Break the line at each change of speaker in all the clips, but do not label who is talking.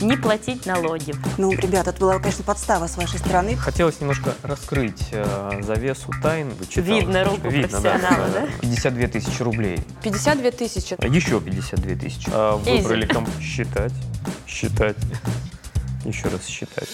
не платить налоги.
Ну, ребята, это была, конечно, подстава с вашей стороны.
Хотелось немножко раскрыть э, завесу тайн. Вычитал.
Видно руку
Видно,
профессионала, да?
52 тысячи рублей.
52 тысячи.
Еще 52 тысячи. А. Выбрали ком... считать. Считать. Еще раз считать.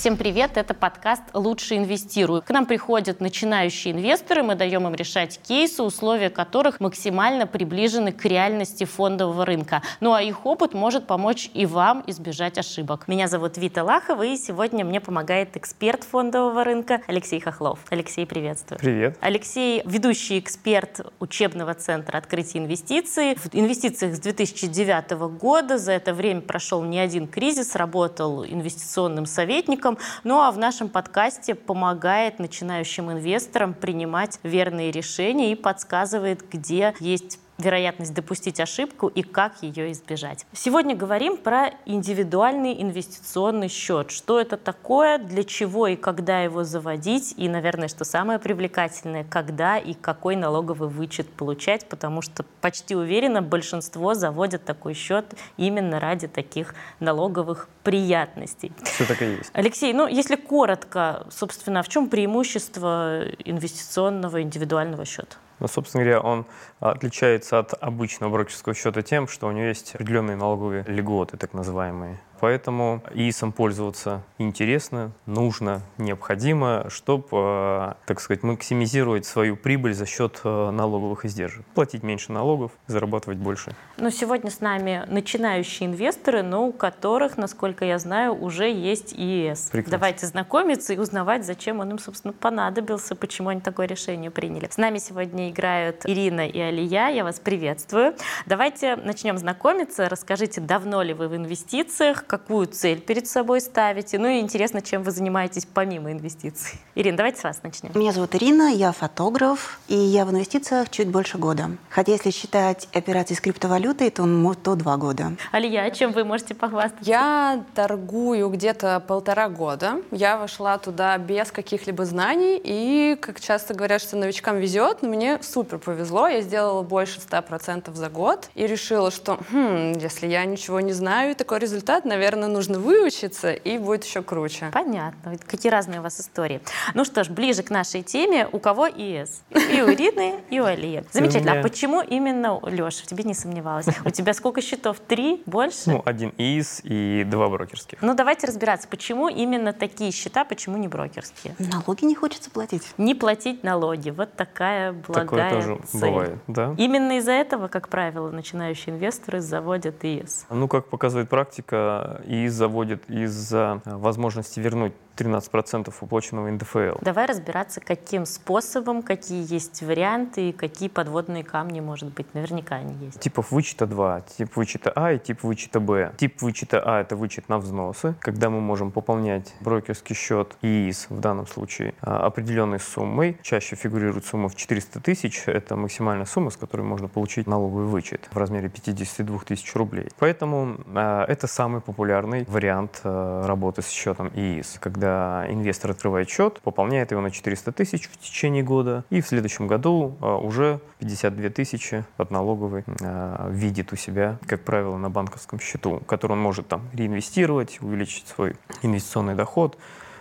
Всем привет, это подкаст «Лучше инвестирую». К нам приходят начинающие инвесторы, мы даем им решать кейсы, условия которых максимально приближены к реальности фондового рынка. Ну а их опыт может помочь и вам избежать ошибок. Меня зовут Вита Лахова, и сегодня мне помогает эксперт фондового рынка Алексей Хохлов. Алексей, приветствую.
Привет.
Алексей – ведущий эксперт учебного центра открытия инвестиций. В инвестициях с 2009 года. За это время прошел не один кризис, работал инвестиционным советником. Ну а в нашем подкасте помогает начинающим инвесторам принимать верные решения и подсказывает, где есть вероятность допустить ошибку и как ее избежать. Сегодня говорим про индивидуальный инвестиционный счет. Что это такое, для чего и когда его заводить, и, наверное, что самое привлекательное, когда и какой налоговый вычет получать, потому что почти уверенно большинство заводят такой счет именно ради таких налоговых приятностей.
Все так и есть.
Алексей, ну если коротко, собственно, в чем преимущество инвестиционного индивидуального счета?
Ну, собственно говоря, он отличается от обычного брокерского счета тем, что у него есть определенные налоговые льготы, так называемые. Поэтому ИИСом пользоваться интересно, нужно, необходимо, чтобы, так сказать, максимизировать свою прибыль за счет э, налоговых издержек. Платить меньше налогов, зарабатывать больше.
Но сегодня с нами начинающие инвесторы, но у которых, насколько я знаю, уже есть ИС.
Прекрасно.
Давайте знакомиться и узнавать, зачем он им, собственно, понадобился, почему они такое решение приняли. С нами сегодня играют Ирина и Алия. Я вас приветствую. Давайте начнем знакомиться. Расскажите, давно ли вы в инвестициях, какую цель перед собой ставите, ну и интересно, чем вы занимаетесь помимо инвестиций. Ирина, давайте с вас начнем.
Меня зовут Ирина, я фотограф, и я в инвестициях чуть больше года. Хотя если считать операции с криптовалютой, то, мо- то два года.
Алия, чем вы можете похвастаться?
Я торгую где-то полтора года. Я вошла туда без каких-либо знаний, и, как часто говорят, что новичкам везет, но мне супер повезло. Я сделала больше 100% за год и решила, что хм, если я ничего не знаю, и такой результат, наверное, нужно выучиться, и будет еще круче.
Понятно. Какие разные у вас истории. Ну что ж, ближе к нашей теме. У кого ИС? И у Ирины, и у Алии. Замечательно. А почему именно, Леша, в тебе не сомневалась? У тебя сколько счетов? Три? Больше?
Ну, один ИИС и два брокерских.
Ну, давайте разбираться, почему именно такие счета, почему не брокерские.
Налоги не хочется платить.
Не платить налоги. Вот такая благая
Такое тоже
цель.
бывает, да.
Именно из-за этого, как правило, начинающие инвесторы заводят ИС.
Ну, как показывает практика, ИИС заводит из-за э, возможности вернуть 13% уплаченного НДФЛ.
Давай разбираться, каким способом, какие есть варианты и какие подводные камни, может быть. Наверняка они есть.
Типов вычета два. Тип вычета А и тип вычета Б. Тип вычета А – это вычет на взносы, когда мы можем пополнять брокерский счет ИИС в данном случае а, определенной суммой. Чаще фигурирует сумма в 400 тысяч. Это максимальная сумма, с которой можно получить налоговый вычет в размере 52 тысяч рублей. Поэтому а, это самый популярный вариант а, работы с счетом ИИС, когда инвестор открывает счет, пополняет его на 400 тысяч в течение года, и в следующем году а, уже 52 тысячи от налоговой а, видит у себя, как правило, на банковском счету, который он может там реинвестировать, увеличить свой инвестиционный доход,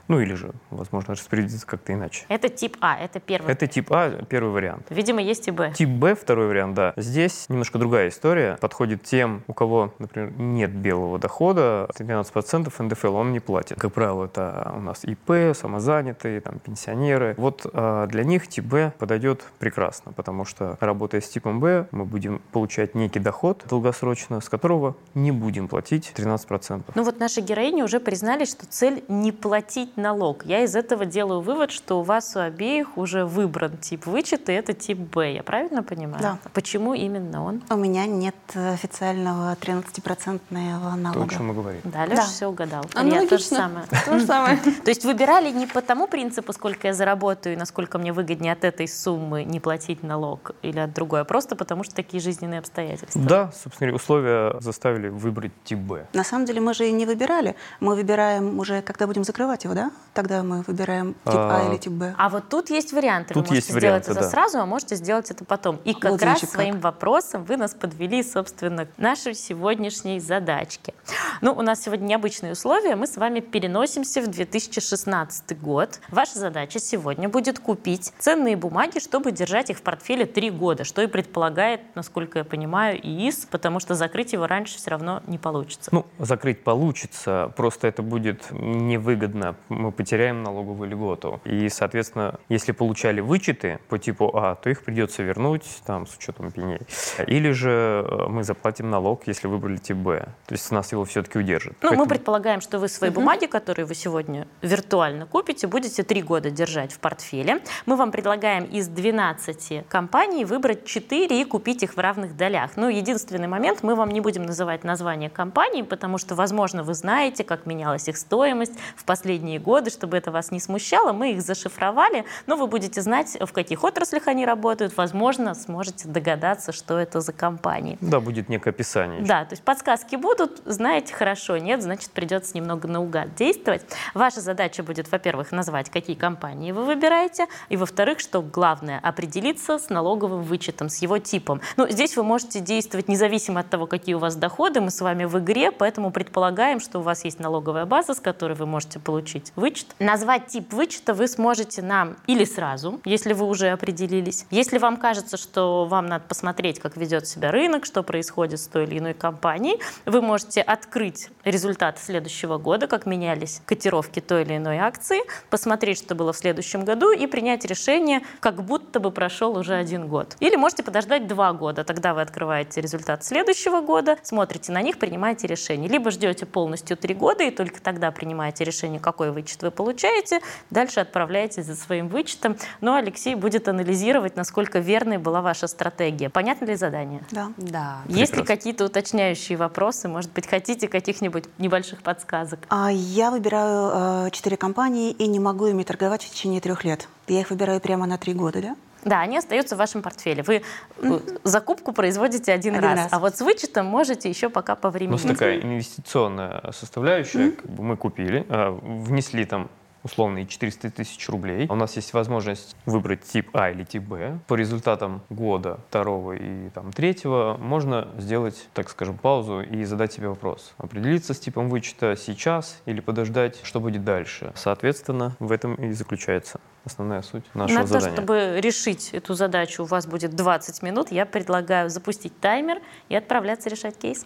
ну или же, возможно, распорядиться как-то иначе.
Это тип А, это первый.
Это тип А, первый вариант.
Видимо, есть и Б.
Тип Б, второй вариант, да. Здесь немножко другая история. Подходит тем, у кого, например, нет белого дохода, 13% НДФЛ он не платит. Как правило, это у нас ИП, самозанятые, там, пенсионеры. Вот а, для них тип Б подойдет прекрасно, потому что, работая с типом Б, мы будем получать некий доход долгосрочно, с которого не будем платить 13%.
Ну вот наши героини уже признались, что цель не платить налог. Я из этого делаю вывод, что у вас у обеих уже выбран тип вычета, и это тип Б. Я правильно понимаю?
Да.
Почему именно он?
У меня нет официального 13%
То, о
налога.
чем мы говорим.
Да, Леша
Да.
все угадал. Илья, то же
Аналогично.
самое.
То же самое.
То есть выбирали не по тому принципу, сколько я заработаю и насколько мне выгоднее от этой суммы не платить налог или от другой, а просто потому что такие жизненные обстоятельства.
Да, собственно, говоря, условия заставили выбрать тип Б.
На самом деле мы же и не выбирали. Мы выбираем уже, когда будем закрывать его, да? Да? Тогда мы выбираем тип А,
А,
или тип Б.
А вот тут есть варианты.
Тут
вы можете
есть
сделать
варианты,
это
да.
сразу, а можете сделать это потом. И как
Вот,
раз
значит,
своим
как.
вопросом вы нас подвели, собственно, к нашей сегодняшней задачке. Ну, у нас сегодня необычные условия. Мы с вами переносимся в 2016 год. Ваша задача сегодня будет купить ценные бумаги, чтобы держать их в портфеле три года, что и предполагает, насколько я понимаю, ИИС, потому что закрыть его раньше все равно не получится.
Ну, закрыть получится, просто это будет невыгодно. Мы потеряем налоговую льготу. И, соответственно, если получали вычеты по типу А, то их придется вернуть там, с учетом пеней. Или же э, мы заплатим налог, если выбрали тип Б. То есть нас его все-таки удержит.
Ну, мы
Поэтому-
предполагаем, что вы свои бумаги, которые вы сегодня виртуально купите, будете три года держать в портфеле. Мы вам предлагаем из 12 компаний выбрать 4 и купить их в равных долях. Ну, единственный момент, мы вам не будем называть название компаний, потому что, возможно, вы знаете, как менялась их стоимость в последние годы, чтобы это вас не смущало. Мы их зашифровали, но вы будете знать, в каких отраслях они работают. Возможно, сможете догадаться, что это за компании.
Да, будет некое описание.
Да, то есть подсказки будут, знаете хорошо, нет, значит придется немного наугад действовать. Ваша задача будет, во-первых, назвать, какие компании вы выбираете, и, во-вторых, что главное, определиться с налоговым вычетом, с его типом. Ну, здесь вы можете действовать независимо от того, какие у вас доходы, мы с вами в игре, поэтому предполагаем, что у вас есть налоговая база, с которой вы можете получить вычет. Назвать тип вычета вы сможете нам или сразу, если вы уже определились. Если вам кажется, что вам надо посмотреть, как ведет себя рынок, что происходит с той или иной компанией, вы можете открыть результаты следующего года, как менялись котировки той или иной акции, посмотреть, что было в следующем году и принять решение, как будто бы прошел уже один год. Или можете подождать два года, тогда вы открываете результат следующего года, смотрите на них, принимаете решение. Либо ждете полностью три года и только тогда принимаете решение, какой вычет вы получаете, дальше отправляетесь за своим вычетом. Но Алексей будет анализировать, насколько верной была ваша стратегия. Понятно ли задание?
Да.
Да.
Есть ли
Прекрасно.
какие-то уточняющие вопросы? Может быть, хотите каких-нибудь небольших подсказок?
А я выбираю э, четыре компании и не могу ими торговать в течение трех лет. Я их выбираю прямо на три года, да?
Да, они остаются в вашем портфеле. Вы э, закупку производите один,
Один
раз,
раз.
а вот с вычетом можете еще пока
У нас
повременить.
такая инвестиционная составляющая, как бы мы купили, а, внесли там условные 400 тысяч рублей. У нас есть возможность выбрать тип А или тип Б. По результатам года второго и там, третьего можно сделать, так скажем, паузу и задать себе вопрос. Определиться с типом вычета сейчас или подождать, что будет дальше. Соответственно, в этом и заключается основная суть нашего
На то,
задания.
чтобы решить эту задачу, у вас будет 20 минут. Я предлагаю запустить таймер и отправляться решать кейс.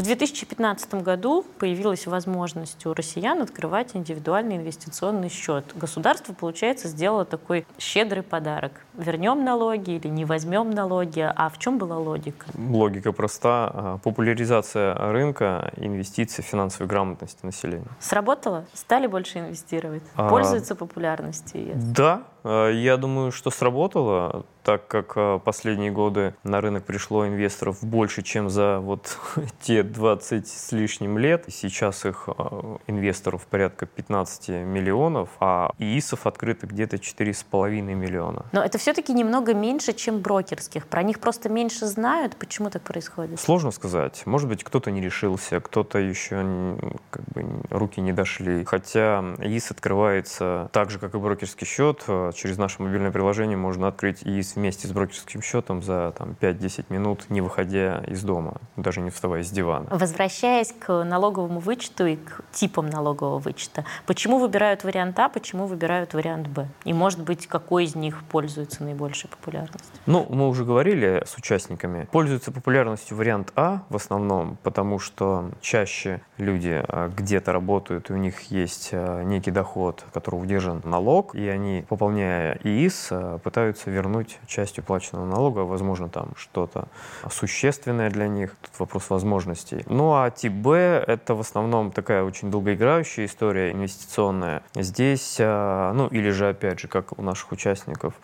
В 2015 году появилась возможность у россиян открывать индивидуальный инвестиционный счет. Государство, получается, сделало такой щедрый подарок. Вернем налоги или не возьмем налоги. А в чем была логика?
Логика проста. А, Популяризация рынка, инвестиции, финансовой грамотности населения.
Сработало? Стали больше инвестировать?
А.
Пользуются популярностью? ЕС?
Да, э, я думаю, что сработало, так как э, последние годы на рынок пришло инвесторов больше, чем за вот те 20 с лишним лет. Сейчас их инвесторов порядка 15 миллионов, а ИИСов открыто где-то 4,5 миллиона.
Но это все-таки немного меньше, чем брокерских. Про них просто меньше знают. Почему так происходит?
Сложно сказать. Может быть, кто-то не решился, кто-то еще как бы руки не дошли. Хотя ИИС открывается так же, как и брокерский счет. Э, Через наше мобильное приложение можно открыть ИИС вместе с брокерским счетом за там, 5-10 минут, не выходя из дома, даже не вставая с дивана.
Возвращаясь к налоговому вычету и к типам налогового вычета, почему выбирают вариант А, почему выбирают вариант Б? И, может быть, какой из них пользуется наибольшей популярностью?
Ну, мы уже говорили с участниками. Пользуется популярностью вариант А в основном, потому что чаще люди а, где-то работают, и у них есть а, некий доход, от которого удержан налог, и они, пополняя ИИС, а, пытаются вернуть часть уплаченного налога, возможно, там что-то существенное для них. Тут вопрос возможностей. Ну, а тип Б — это в основном такая очень долгоиграющая история инвестиционная. Здесь, ну, или же, опять же, как у наших участников,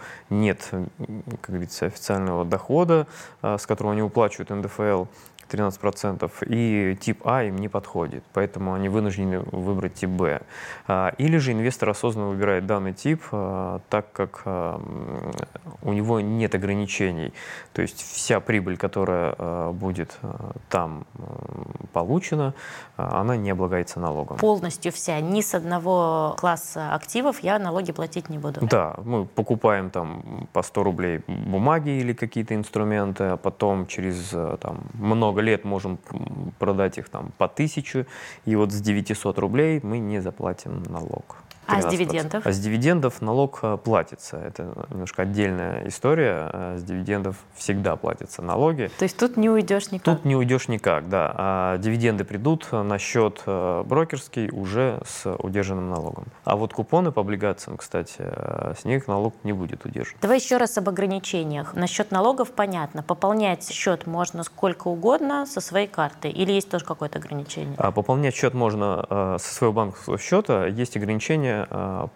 нет, как говорится, официального дохода, а, с которого они уплачивают НДФЛ. 13%, и тип А им не подходит, поэтому они вынуждены выбрать тип Б. А, или же инвестор осознанно выбирает данный тип, а, так как а, у него нет ограничений. То есть вся прибыль, которая будет там получена, она не облагается налогом.
Полностью вся, ни с одного класса активов я налоги платить не буду.
Да, мы покупаем там по 100 рублей бумаги или какие-то инструменты, а потом через там, много лет можем продать их там по 1000, и вот с 900 рублей мы не заплатим налог.
А с дивидендов?
А с дивидендов налог э, платится. Это немножко отдельная история. А с дивидендов всегда платятся налоги.
То есть тут не уйдешь никак?
Тут не уйдешь никак, да. А дивиденды придут на счет э, брокерский уже с удержанным налогом. А вот купоны по облигациям, кстати, э, с них налог не будет удержан.
Давай еще раз об ограничениях. Насчет налогов понятно. Пополнять счет можно сколько угодно со своей карты или есть тоже какое-то ограничение?
А пополнять счет можно со своего банковского счета. Есть ограничения Э,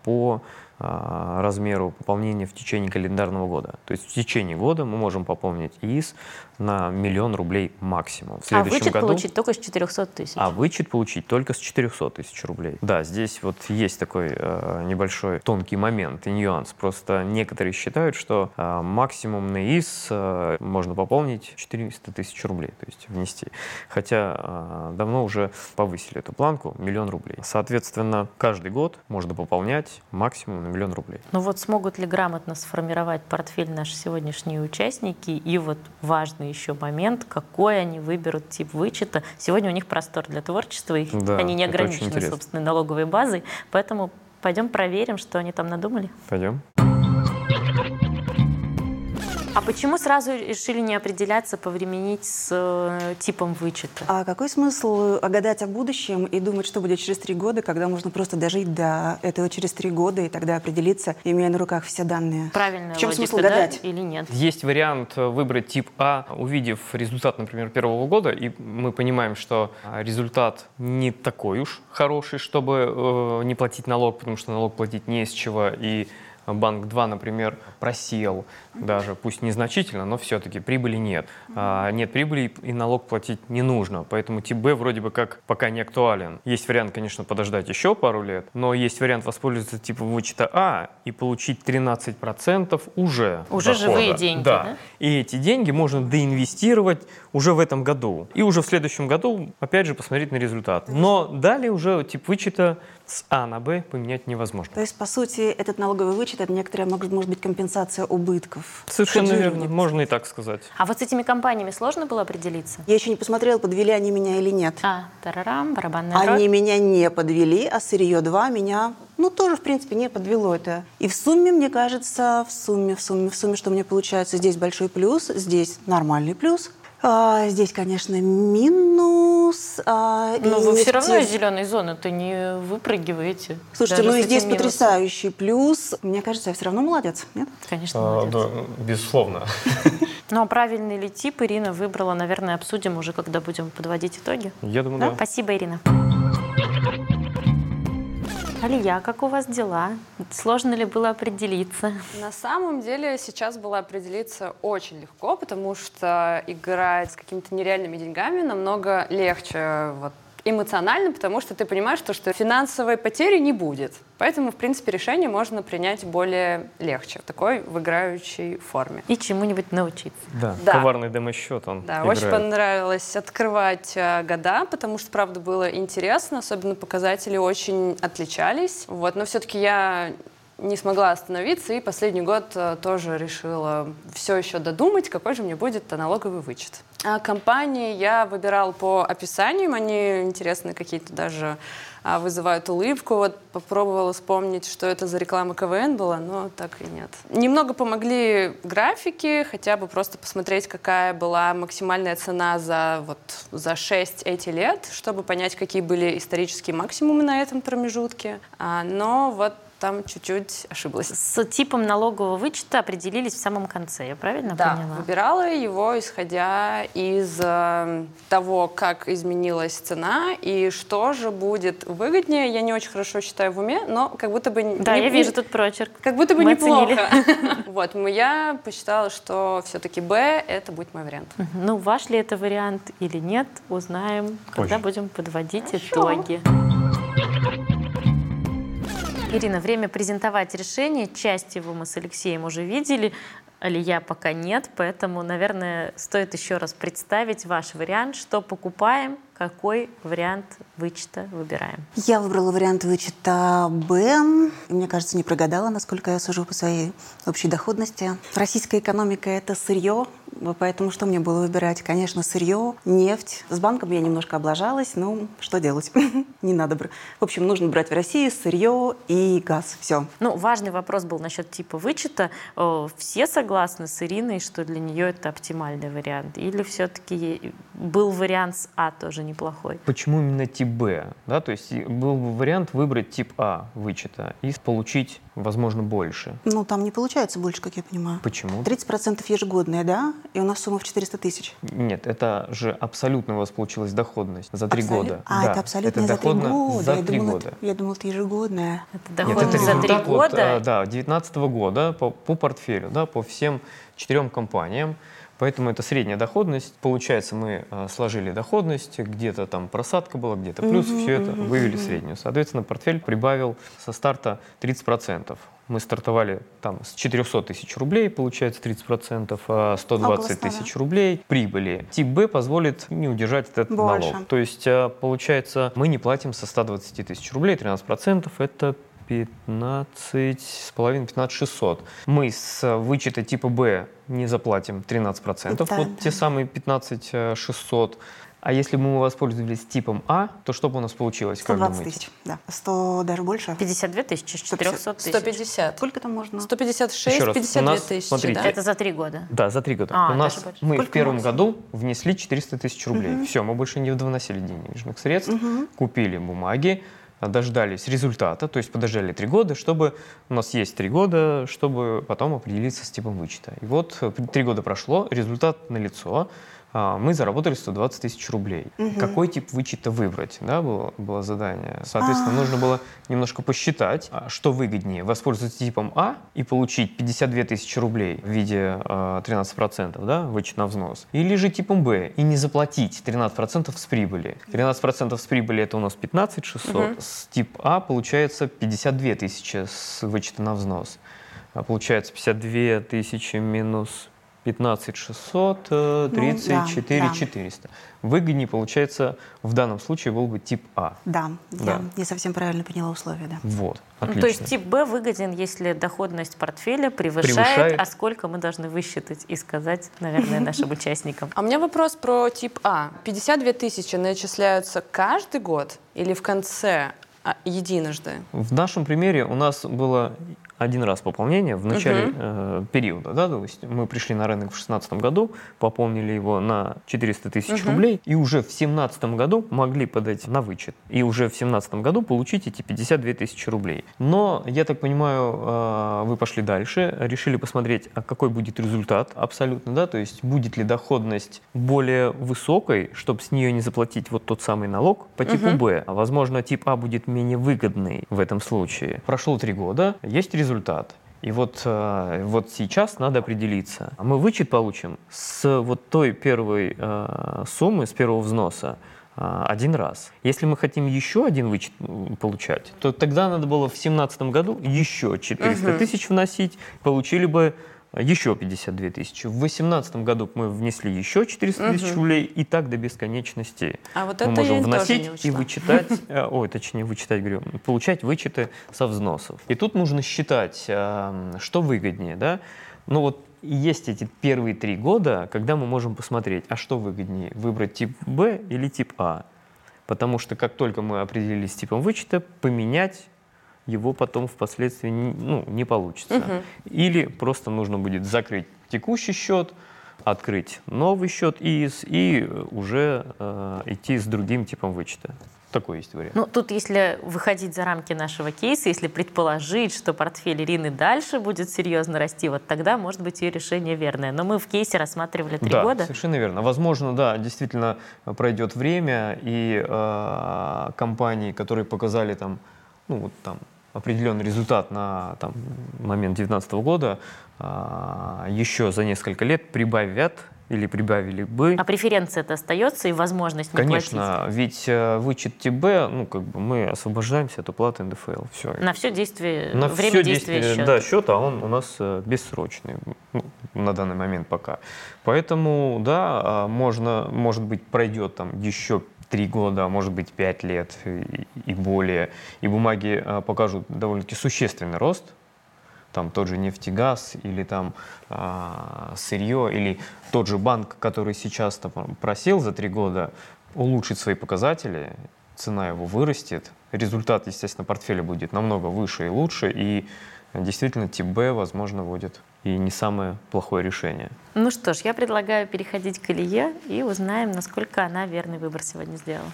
по а, размеру пополнения в течение календарного года. То есть в течение года мы можем пополнить ИИС на миллион рублей максимум.
В а вычет году, получить только с 400 тысяч?
А вычет получить только с 400 тысяч рублей. Да, здесь вот есть такой э, небольшой тонкий момент и нюанс. Просто некоторые считают, что э, максимум на ИИС э, можно пополнить 400 тысяч рублей, то есть внести. Хотя э, давно уже повысили эту планку, миллион рублей. Соответственно, каждый год можно пополнять максимум миллион рублей.
Ну вот смогут ли грамотно сформировать портфель наши сегодняшние участники? И вот важный еще момент, какой они выберут тип вычета. Сегодня у них простор для творчества, их, да, они не ограничены собственной налоговой базой, поэтому пойдем проверим, что они там надумали.
Пойдем.
А почему сразу решили не определяться, повременить с э, типом вычета?
А какой смысл гадать о будущем и думать, что будет через три года, когда можно просто дожить до этого через три года и тогда определиться, имея на руках все данные?
Правильно.
В чем логика, смысл гадать?
Да, или нет?
Есть вариант э, выбрать тип А, увидев результат, например, первого года, и мы понимаем, что а, результат не такой уж хороший, чтобы э, не платить налог, потому что налог платить не с чего, и банк 2, например, просел, даже пусть незначительно, но все-таки прибыли нет. А, нет прибыли и налог платить не нужно, поэтому тип Б вроде бы как пока не актуален. Есть вариант, конечно, подождать еще пару лет, но есть вариант воспользоваться типом вычета А и получить 13% уже
Уже дохода. живые деньги, да. да?
И эти деньги можно доинвестировать уже в этом году. И уже в следующем году, опять же, посмотреть на результат. Но далее уже тип вычета с А на Б поменять невозможно.
То есть, по сути, этот налоговый вычет – это некоторая, может, быть, компенсация убытков.
Совершенно верно, можно и так сказать.
А вот с этими компаниями сложно было определиться?
Я еще не посмотрела, подвели они меня или нет.
А, тарарам, барабанная
Они дробь. меня не подвели, а сырье 2 меня, ну, тоже, в принципе, не подвело это. И в сумме, мне кажется, в сумме, в сумме, в сумме, что мне получается, здесь большой плюс, здесь нормальный плюс – а, здесь, конечно, минус.
А, Но вы все равно из зеленой зоны-то не выпрыгиваете.
Слушайте, ну и здесь минусом. потрясающий плюс. Мне кажется, я все равно молодец, нет?
Конечно, а, молодец.
Да, безусловно.
Ну а правильный ли тип Ирина выбрала, наверное, обсудим уже, когда будем подводить итоги.
Я думаю, да. да.
Спасибо, Ирина. Алия, как у вас дела? Сложно ли было определиться?
На самом деле сейчас было определиться очень легко, потому что играть с какими-то нереальными деньгами намного легче вот эмоционально, потому что ты понимаешь, что, что финансовой потери не будет. Поэтому, в принципе, решение можно принять более легче, в такой в играющей форме.
И чему-нибудь научиться.
Да, да. коварный демо-счет он
Да,
играет.
очень понравилось открывать э, года, потому что, правда, было интересно, особенно показатели очень отличались. Вот, но все-таки я не смогла остановиться, и последний год э, тоже решила все еще додумать, какой же мне будет налоговый вычет. А компании я выбирала по описаниям, они интересные какие-то даже а, вызывают улыбку. Вот попробовала вспомнить, что это за реклама КВН была, но так и нет. Немного помогли графики, хотя бы просто посмотреть, какая была максимальная цена за, вот, за 6 эти лет, чтобы понять, какие были исторические максимумы на этом промежутке. А, но вот там чуть-чуть ошиблась.
С типом налогового вычета определились в самом конце, я правильно
да,
поняла?
выбирала его, исходя из э, того, как изменилась цена и что же будет выгоднее. Я не очень хорошо считаю в уме, но как будто бы...
Да,
не,
я вижу тут прочерк.
Как будто бы
Мы
неплохо. Вот, я посчитала, что все-таки Б — это будет мой вариант.
Ну, ваш ли это вариант или нет, узнаем, когда будем подводить итоги. Ирина, время презентовать решение. Часть его мы с Алексеем уже видели, Алия пока нет, поэтому, наверное, стоит еще раз представить ваш вариант, что покупаем, какой вариант вычета выбираем.
Я выбрала вариант вычета Б. Мне кажется, не прогадала, насколько я сужу по своей общей доходности. Российская экономика – это сырье, поэтому что мне было выбирать? Конечно, сырье, нефть. С банком я немножко облажалась, но что делать? Не надо. бр- В общем, нужно брать в России сырье и газ. Все.
Ну, важный вопрос был насчет типа вычета. Э, Все согласны с Ириной, что для нее это оптимальный вариант? Или все-таки был вариант с А тоже неплохой?
Почему именно тип Б? Да, то есть был бы вариант выбрать тип А вычета и получить, возможно, больше.
Ну, там не получается больше, как я понимаю.
Почему?
30% ежегодная, да? И у нас сумма в 400 тысяч.
Нет, это же абсолютно у вас получилась доходность за три
Абсолют-
года.
А,
Да,
это абсолютно за три года.
За
я,
три
думала,
года.
Это, я думала, это ежегодная.
Это
Нет,
доходность
это
за три
результат вот,
года?
а, да, 2019 года по, по портфелю, да, по всем четырем компаниям. Поэтому это средняя доходность. Получается, мы а, сложили доходность, где-то там просадка была, где-то плюс, все это вывели в среднюю. Соответственно, портфель прибавил со старта 30%. Мы стартовали там с 400 тысяч рублей, получается 30%, а 120
Около 100, да.
тысяч рублей прибыли. Тип Б позволит не удержать этот
Больше.
налог. То есть, а, получается, мы не платим со 120 тысяч рублей, 13% это 15 с половиной 15 600. Мы с вычета типа Б не заплатим 13%,
Да,
вот
да.
те самые 15 600. А если бы мы воспользовались типом А, то что бы у нас получилось, как
120
думаете?
тысяч, да. 100 даже больше.
52 тысячи с 400 тысяч.
150.
Сколько там можно?
156,
Еще раз, у
52
нас,
тысячи,
смотрите,
да?
Это за три года.
Да, за три года.
А,
У нас мы
Сколько
в первом
максимум?
году внесли 400 тысяч рублей. Все, мы больше не вносили денежных средств, купили бумаги, а, дождались результата, то есть подождали три года, чтобы у нас есть три года, чтобы потом определиться с типом вычета. И вот э, три года прошло, результат налицо. а, Мы заработали 120 тысяч рублей. Какой тип вычета выбрать, да, было, было задание. Соответственно, нужно было немножко посчитать, а, что выгоднее, воспользоваться типом А и получить 52 тысячи рублей в виде э, 13%, да, вычет на взнос, или же типом Б и не заплатить 13% с прибыли. 13% с прибыли это у нас 15 600, с тип А получается 52 тысячи с вычета на взнос. А получается 52 тысячи минус 15 600, э,
Ну, да,
34
да.
400. Выгоднее получается в данном случае был бы тип А.
Да,
Да.
я не совсем правильно поняла условия, да.
Вот,
Ну,
отлично.
то есть тип Б выгоден, если доходность портфеля превышает,
Превышает.
а сколько мы должны высчитать и сказать, наверное, нашим участникам.
А у меня вопрос про тип А. 52 тысячи начисляются каждый год или в конце а, единожды?
В нашем примере у нас было один раз пополнение в начале э, периода. Да? То есть мы пришли на рынок в 2016 году, пополнили его на 400 тысяч рублей, и уже в 2017 году могли подать на вычет. И уже в 2017 году получить эти 52 тысячи рублей. Но, я так понимаю, э, вы пошли дальше, решили посмотреть, а какой будет результат абсолютно, да, то есть будет ли доходность более высокой, чтобы с нее не заплатить вот тот самый налог по типу Б. А, Возможно, тип А будет менее выгодный в этом случае. Прошло три года, есть результат. И вот, э, вот сейчас надо определиться. Мы вычет получим с вот той первой э, суммы, с первого взноса, э, один раз. Если мы хотим еще один вычет получать, то тогда надо было в 2017 году еще 400 тысяч вносить, получили бы еще 52 тысячи. В 2018 году мы внесли еще 400 тысяч рублей, и так до бесконечности.
А вот
мы
это
можем
я тоже
вносить и вычитать, э, ой, точнее вычитать, говорю, получать вычеты со взносов. И тут нужно считать, э, что выгоднее, да? Ну вот есть эти первые три года, когда мы можем посмотреть, а что выгоднее, выбрать тип Б или тип А. Потому что как только мы определились с типом вычета, поменять его потом впоследствии не- ну, не получится. Или просто нужно будет закрыть текущий счет, открыть новый счет ИИС и уже э, идти с другим типом вычета. Такой есть вариант.
Ну, тут, если выходить за рамки нашего кейса, если предположить, что портфель Ирины дальше будет серьезно расти, вот тогда, может быть, ее решение верное. Но мы в кейсе рассматривали три
да,
года.
совершенно верно. Возможно, да, действительно пройдет время, и э, компании, которые показали там, ну, вот там, определенный результат на там, момент 2019 года, э, еще за несколько лет прибавят или прибавили бы.
А преференция это остается и возможность не
Конечно,
платить?
ведь э, вычет ТБ, ну, как бы мы освобождаемся от уплаты НДФЛ. Все.
На все действие,
На
время
все
действия
действие,
счета.
Да, счета, он у нас э, бессрочный ну, на данный момент пока. Поэтому, да, а, можно, может быть, пройдет там еще три года, а может быть, пять лет и, более, и бумаги а, покажут довольно-таки существенный рост, там тот же нефтегаз или там а, сырье, или тот же банк, который сейчас там просел за три года, улучшит свои показатели, цена его вырастет, результат, естественно, портфеля будет намного выше и лучше, и действительно ТБ, возможно, будет и не самое плохое решение.
Ну что ж, я предлагаю переходить к Илье и узнаем, насколько она верный выбор сегодня сделала.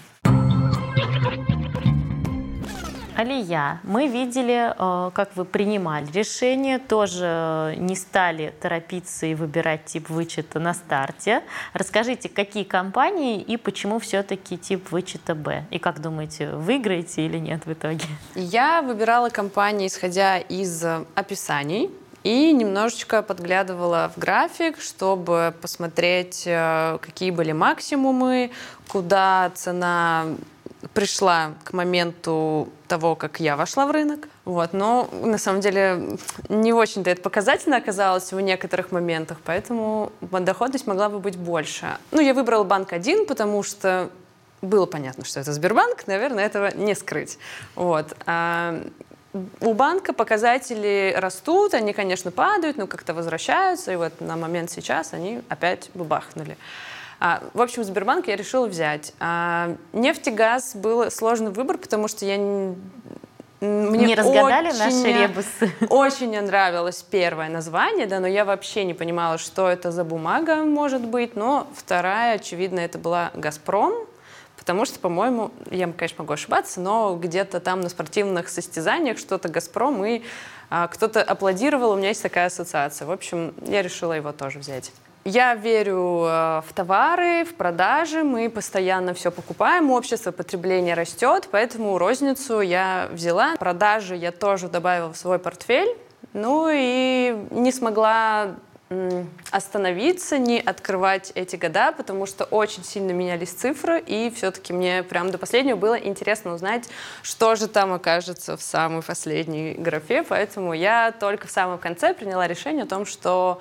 Алия, мы видели, э, как вы принимали решение, тоже не стали торопиться и выбирать тип вычета на старте. Расскажите, какие компании и почему все-таки тип вычета Б? И как думаете, выиграете или нет в итоге?
Я выбирала компании, исходя из описаний, и немножечко подглядывала в график, чтобы посмотреть, э, какие были максимумы, куда цена пришла к моменту того, как я вошла в рынок. Вот. Но на самом деле не очень-то это показательно оказалось в некоторых моментах, поэтому доходность могла бы быть больше. Ну, я выбрала банк один, потому что было понятно, что это Сбербанк, наверное, этого не скрыть. Вот. А у банка показатели растут, они, конечно, падают, но как-то возвращаются, и вот на момент сейчас они опять бабахнули. А, в общем, Сбербанк я решила взять. А, нефть и газ был сложный выбор, потому что я не,
мне не разгадали
очень,
наши ребусы.
Очень мне нравилось первое название, да, но я вообще не понимала, что это за бумага может быть. Но вторая, очевидно, это была «Газпром», Потому что, по-моему, я, конечно, могу ошибаться, но где-то там на спортивных состязаниях что-то «Газпром» и а, кто-то аплодировал, у меня есть такая ассоциация. В общем, я решила его тоже взять. Я верю э, в товары, в продажи, мы постоянно все покупаем, общество потребления растет, поэтому розницу я взяла. Продажи я тоже добавила в свой портфель, ну и не смогла остановиться, не открывать эти года, потому что очень сильно менялись цифры, и все-таки мне прям до последнего было интересно узнать, что же там окажется в самой последней графе, поэтому я только в самом конце приняла решение о том, что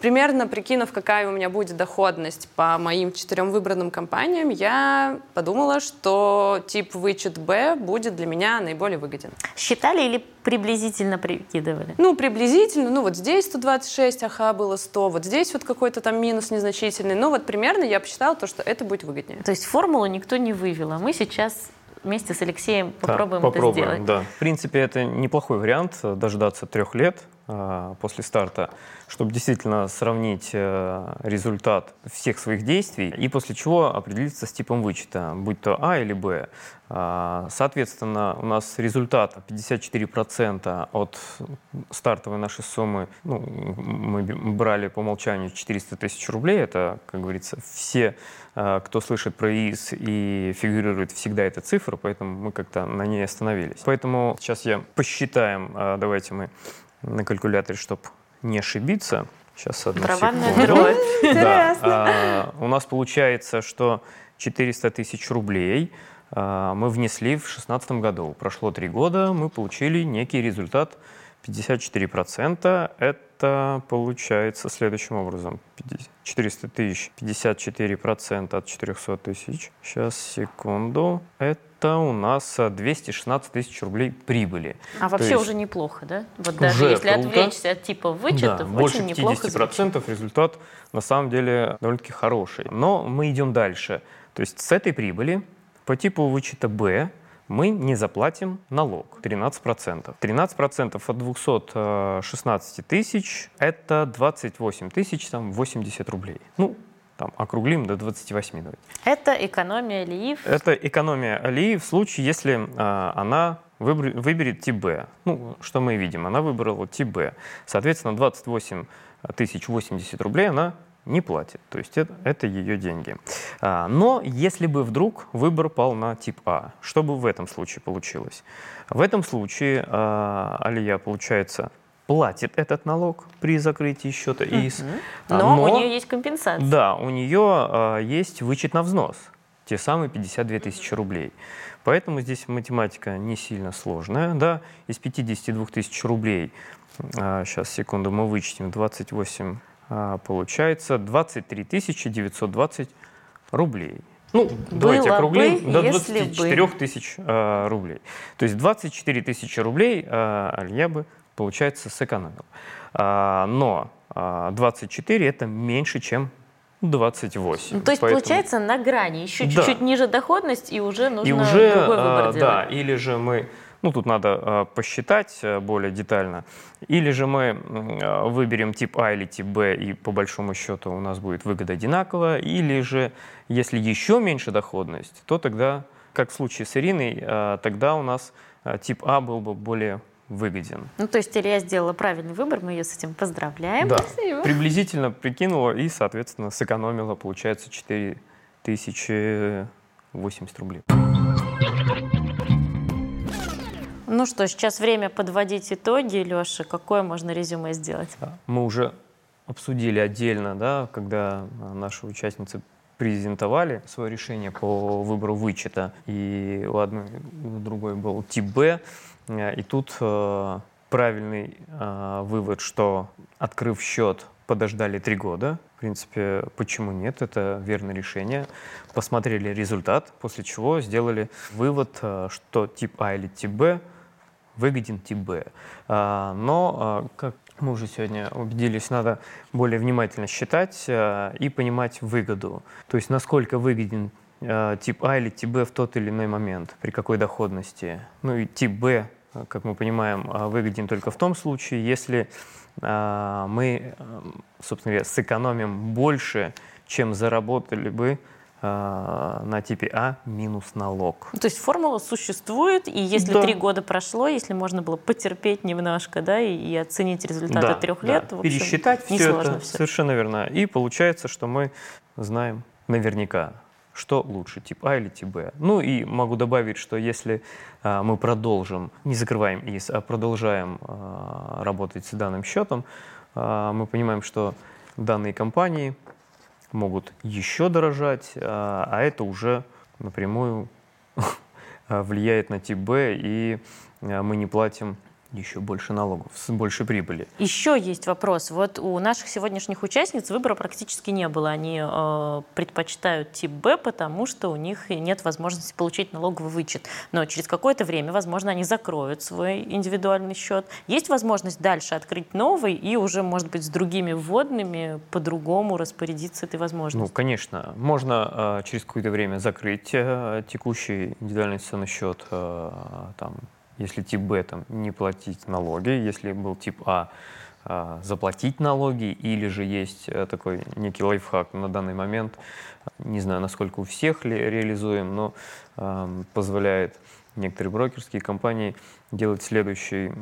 примерно прикинув, какая у меня будет доходность по моим четырем выбранным компаниям, я подумала, что тип вычет Б будет для меня наиболее выгоден.
Считали или приблизительно прикидывали?
Ну, приблизительно, ну вот здесь 126, аха, было 100, вот здесь вот какой-то там минус незначительный, но вот примерно я посчитала то, что это будет выгоднее.
То есть формулу никто не вывел, а мы сейчас вместе с Алексеем попробуем,
да, попробуем
это сделать.
Да. В принципе, это неплохой вариант дождаться трех лет э, после старта, чтобы действительно сравнить э, результат всех своих действий и после чего определиться с типом вычета, будь то А или Б. Э, соответственно, у нас результат 54% от стартовой нашей суммы, ну, мы брали по умолчанию 400 тысяч рублей, это, как говорится, все Э, кто слышит про ИИС и фигурирует всегда эта цифра, поэтому мы как-то на ней остановились. Поэтому сейчас я посчитаем, э, давайте мы на калькуляторе, чтобы не ошибиться. Сейчас одну
Барабанная дробь.
Да, а, у нас получается, что 400 тысяч рублей а, мы внесли в 2016 году. Прошло три года, мы получили некий результат 54%. Это получается следующим образом. 400 тысяч, 54% от 400 тысяч. Сейчас, секунду. Это у нас 216 тысяч рублей прибыли.
А вообще
есть
уже неплохо, да? Вот даже
уже
если
круто.
отвлечься от типа вычетов,
да, больше
очень неплохо
50%
звучит.
результат на самом деле довольно-таки хороший. Но мы идем дальше. То есть с этой прибыли по типу вычета Б мы не заплатим налог 13%. 13% от 216 тысяч – это 28 тысяч там, 80 рублей. Ну, там, округлим до 28 давайте.
Это экономия ЛИИФ.
Это экономия алии в случае, если а, она выбр- выберет тип Б. Ну, что мы видим, она выбрала тип Б. Соответственно, 28 тысяч 80 рублей она не платит. То есть это, это ее деньги. А, но если бы вдруг выбор пал на тип А, что бы в этом случае получилось? В этом случае а, Алия, получается, платит этот налог при закрытии счета ИИС. а,
Но, у нее есть компенсация.
Да, у нее а, есть вычет на взнос, те самые 52 тысячи рублей. Поэтому здесь математика не сильно сложная. Да? Из 52 тысяч рублей, сейчас, секунду, мы вычтем, 28, а, получается 23 тысячи 920 рублей. Ну, давайте
Было
округлим
бы,
до
если бы.
24 тысяч а, рублей. То есть 24 тысячи рублей а, Алия бы, получается, сэкономил. А, но а, 24 это меньше, чем 28.
Ну, то есть,
Поэтому-
получается, на грани. Еще
Да.
чуть-чуть ниже доходность, и уже нужно
и уже,
другой выбор
а,
делать.
да, или же мы, ну тут надо а, посчитать а, более детально, или же мы а, выберем тип А или тип Б, и по большому счету у нас будет выгода одинаковая, или же, если еще меньше доходность, то тогда, как в случае с Ириной, тогда у нас тип А был бы более выгоден.
Ну, то есть Илья сделала правильный выбор, мы ее с этим поздравляем.
Да, приблизительно прикинула и, соответственно, сэкономила, получается, 4080 рублей.
Ну что, сейчас время подводить итоги, Леша. Какое можно резюме сделать?
Мы уже обсудили отдельно, да, когда а, наши участницы презентовали свое решение по выбору вычета, и у одной, у другой был тип Б, и тут э, правильный э, вывод, что открыв счет, подождали три года. В принципе, почему нет? Это верное решение. Посмотрели результат, после чего сделали вывод, э, что тип А или тип Б выгоден тип Б. А, Но, а, как мы уже сегодня убедились, надо более внимательно считать а, и понимать выгоду. То есть насколько выгоден тип А или тип Б в тот или иной момент, при какой доходности. Ну и тип Б, как мы понимаем, выгоден только в том случае, если мы, собственно говоря, сэкономим больше, чем заработали бы на типе А минус налог.
Ну, То есть формула существует, и если
Да.
три года прошло, если можно было потерпеть немножко, да, и, и оценить результаты
Да,
трех
да.
лет, в общем,
пересчитать все это,
все.
совершенно верно. И получается, что мы знаем наверняка, что лучше, тип А или тип Б. Ну и могу добавить, что если а, мы продолжим, не закрываем ИС, а продолжаем а, работать с данным счетом, а, мы понимаем, что данные компании могут еще дорожать, а, а это уже напрямую влияет на тип Б, и а, мы не платим еще больше налогов, с большей прибыли.
Еще есть вопрос. Вот у наших сегодняшних участниц выбора практически не было. Они э, предпочитают тип Б, потому что у них нет возможности получить налоговый вычет. Но через какое-то время, возможно, они закроют свой индивидуальный счет. Есть возможность дальше открыть новый и уже, может быть, с другими вводными по-другому распорядиться этой
Ну,
возможностью.
конечно, можно э, через какое-то время закрыть э, текущий индивидуальный инвестиционный счет, э, там, если тип Б там, не платить налоги, если был тип А э, заплатить налоги, или же есть э, такой некий лайфхак на данный момент, не знаю, насколько у всех ли реализуем, но э, позволяет некоторые брокерские компании делать следующий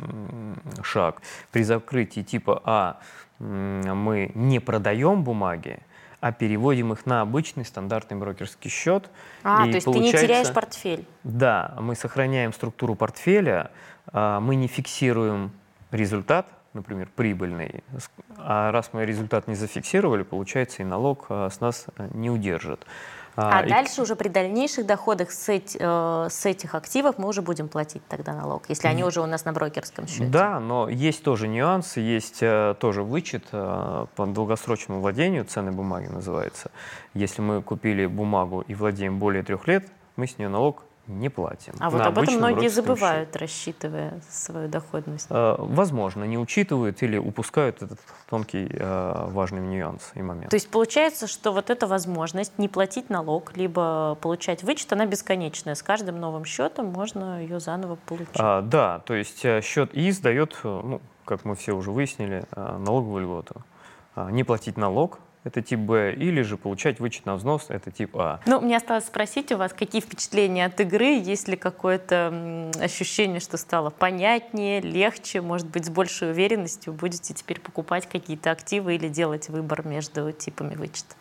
шаг. При закрытии типа А мы не продаем бумаги, а переводим их на обычный стандартный брокерский счет.
А,
И
то есть ты не теряешь портфель.
Да, мы сохраняем структуру портфеля, а, мы не фиксируем результат, например, прибыльный. А раз мы результат не зафиксировали, получается, и налог а, с нас а, не удержит.
А,
и-
дальше уже при дальнейших доходах с, эти- э, с этих активов мы уже будем платить тогда налог, если они уже у нас на брокерском счете.
Да, но есть тоже нюансы, есть э, тоже вычет э, по долгосрочному владению, ценной бумаги называется. Если мы купили бумагу и владеем более трех лет, мы с нее налог не платим.
А вот об этом многие забывают,
счете.
рассчитывая свою доходность.
Э, Возможно, не учитывают или упускают этот тонкий э, важный нюанс и момент.
То есть получается, что вот эта возможность не платить налог, либо получать вычет, она бесконечная. С каждым новым счетом можно ее заново получить.
А, да, то есть э, счет ИИС дает, ну, как мы все уже выяснили, налоговую льготу. А, Не платить налог – это тип Б, или же получать вычет на взнос – это тип А.
Ну, мне осталось спросить у вас, какие впечатления от игры, есть ли какое-то ощущение, что стало понятнее, легче, может быть, с большей уверенностью будете теперь покупать какие-то активы или делать выбор между типами вычета?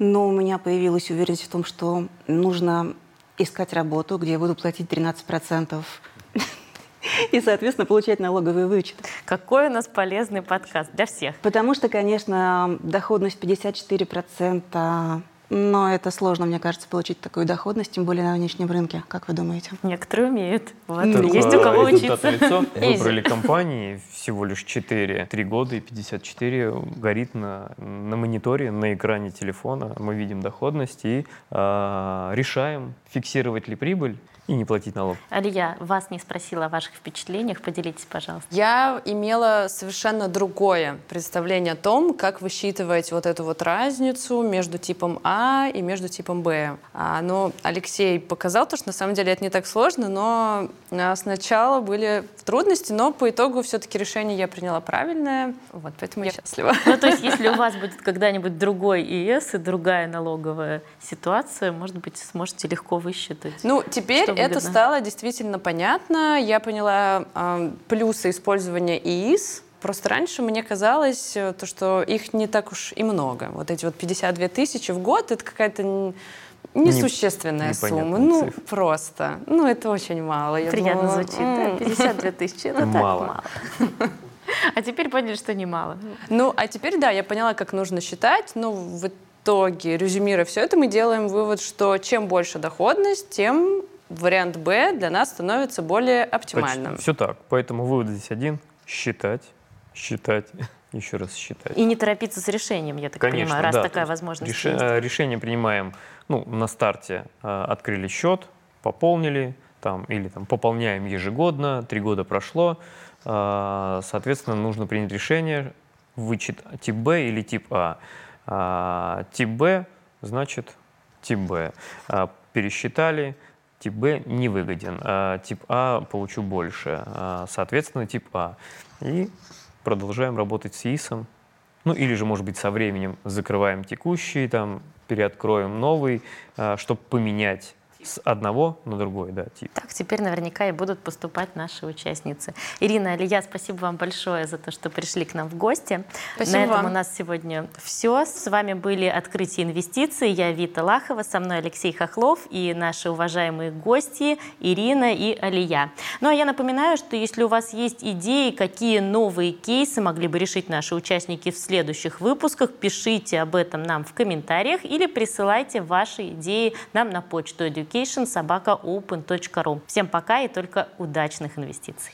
Но у меня появилась уверенность в том, что нужно искать работу, где я буду платить 13% и, соответственно, получать налоговый вычет.
Какой у нас полезный подкаст для всех.
Потому что, конечно, доходность 54%, но это сложно, мне кажется, получить такую доходность, тем более на внешнем рынке. Как вы думаете?
Некоторые умеют. Вот.
Ну,
Есть
Только
у кого учиться. Easy.
Выбрали компании всего лишь 4, 3 года и 54 горит на, на мониторе, на экране телефона. Мы видим доходность и а, решаем, фиксировать ли прибыль и не платить налог.
Алия, вас не спросила о ваших впечатлениях. Поделитесь, пожалуйста.
Я имела совершенно другое представление о том, как высчитывать вот эту вот разницу между типом А и между типом Б. А, но Алексей показал то, что на самом деле это не так сложно, но а, сначала были трудности, но по итогу все-таки решение я приняла правильное. Вот, поэтому я счастлива.
Ну, то есть, если у вас будет когда-нибудь другой ИС и другая налоговая ситуация, может быть, сможете легко высчитать.
Ну, теперь Это стало действительно понятно. Я поняла э, плюсы использования ИИС. Просто раньше мне казалось, э, то, что их не так уж и много. Вот эти вот 52 тысячи в год — это какая-то несущественная
непонятная
сумма. Ну,
цифра.
просто. Ну, это очень мало. Я
Приятно
думала,
звучит,
м.
да? 52 тысячи, это
Мало.
так мало. А теперь поняли, что немало.
Ну, а теперь, да, я поняла, как нужно считать. Ну, в итоге, резюмируя все это, мы делаем вывод, что чем больше доходность, тем вариант Б для нас становится более оптимальным.
Все так. Поэтому вывод здесь один – считать, считать, еще раз считать.
И не торопиться с решением, я так
Конечно,
понимаю, раз
да,
такая возможность
реше-
есть.
э, Решение принимаем, ну, на старте э, открыли счет, пополнили, там, или там пополняем ежегодно, три года прошло, э, соответственно, нужно принять решение, вычет тип Б или тип А. А, Тип Б значит тип Б. А, Пересчитали, тип Б не выгоден, а тип А получу больше, а, соответственно, тип А. И продолжаем работать с ИСом, ну или же, может быть, со временем закрываем текущий, там, переоткроем новый, чтобы поменять с одного на другой, да, тип.
Так теперь наверняка и будут поступать наши участницы. Ирина, Алия, спасибо вам большое за то, что пришли к нам в гости.
Спасибо
На этом
вам.
у нас сегодня все. С вами были «Открытие инвестиций». Я Вита Лахова, со мной Алексей Хохлов и наши уважаемые гости Ирина и Алия. Ну а я напоминаю, что если у вас есть идеи, какие новые кейсы могли бы решить наши участники в следующих выпусках, пишите об этом нам в комментариях или присылайте ваши идеи нам на почту education собака open.ru. Всем пока и только удачных инвестиций.